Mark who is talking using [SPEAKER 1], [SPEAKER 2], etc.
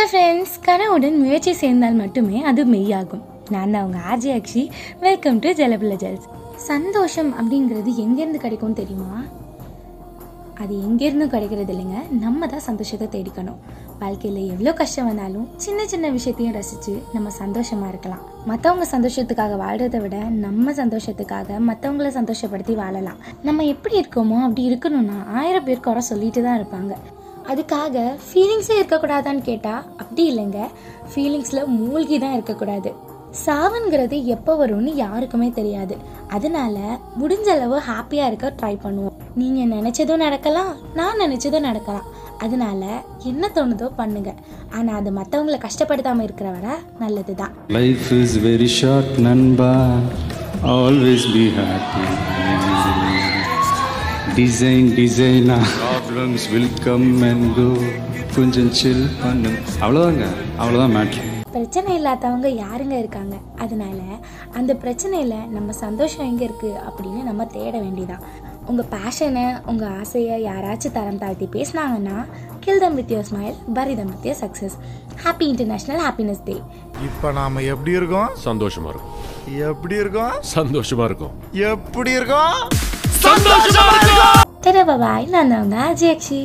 [SPEAKER 1] Hello friends கனவுடன் முயற்சி சேர்ந்தால் மட்டுமே அது மெய்யாகும். நான் தான் உங்கள் ஆர்ஜி அக்ஷி. வெல்கம் டு ஜலபிள்ள ஜெல்ஸ் சந்தோஷம் அப்படிங்கிறது எங்கேருந்து கிடைக்கும் தெரியுமா? அது எங்கேருந்து கிடைக்கிறது இல்லைங்க. நம்ம தான் சந்தோஷத்தை தேடிக்கணும். வாழ்க்கையில் எவ்வளோ கஷ்டம் வந்தாலும் சின்ன சின்ன விஷயத்தையும் ரசித்து நம்ம சந்தோஷமாக இருக்கலாம். மற்றவங்க சந்தோஷத்துக்காக வாழ்கிறத விட நம்ம சந்தோஷத்துக்காக மற்றவங்கள சந்தோஷப்படுத்தி வாழலாம். நம்ம எப்படி இருக்கோமோ அப்படி இருக்கணும்னா ஆயிரம் பேர் குறை சொல்லிட்டு தான் இருப்பாங்க. அதுக்காக ஃபீலிங்ஸே இருக்கக்கூடாதான்னு கேட்டால் அப்படி இல்லைங்க. ஃபீலிங்ஸில் மூழ்கி தான் இருக்கக்கூடாது. சாவுங்கிறது எப்போ வரும்னு யாருக்குமே தெரியாது. அதனால முடிஞ்ச அளவு ஹாப்பியாக இருக்க ட்ரை பண்ணுவோம். நீங்கள் நினச்சதும் நடக்கலாம் நான் நினச்சதும் நடக்கலாம். அதனால என்ன தோணுதோ பண்ணுங்க. ஆனால் அது மற்றவங்கள கஷ்டப்படுத்தாமல் இருக்கிற வரை நல்லது தான்
[SPEAKER 2] லைஃப் இஸ் வெரி ஷார்ட் நண்பா. Always be happy Design, designer. Problems will come and go. கொஞ்சம் chill பண்ணு அவ்வளோதாங்க அவ்வளோதான் மேட்ரு
[SPEAKER 1] பிரச்சனை இல்லாதவங்க யாருங்க இருக்காங்க? அதனால அந்த பிரச்சனையில் நம்ம சந்தோஷம் எங்கே இருக்குது அப்படின்னு நம்ம தேட வேண்டியதான் உங்கள் பேஷனை உங்கள் ஆசையை யாராச்சும் தரம் தாழ்த்தி பேசினாங்கன்னா kill them with your smile bury them with your success happy international happiness day
[SPEAKER 3] இப்ப நாம எப்படி இருக்கோம்?
[SPEAKER 4] சந்தோஷமா இருக்கும்.
[SPEAKER 3] எப்படி இருக்கோம்?
[SPEAKER 4] சந்தோஷமா இருக்கும்.
[SPEAKER 3] எப்படி இருக்கோம்?
[SPEAKER 1] தெரவா பாய் நான் தான் உங்கள் அஜய் அக்ஷி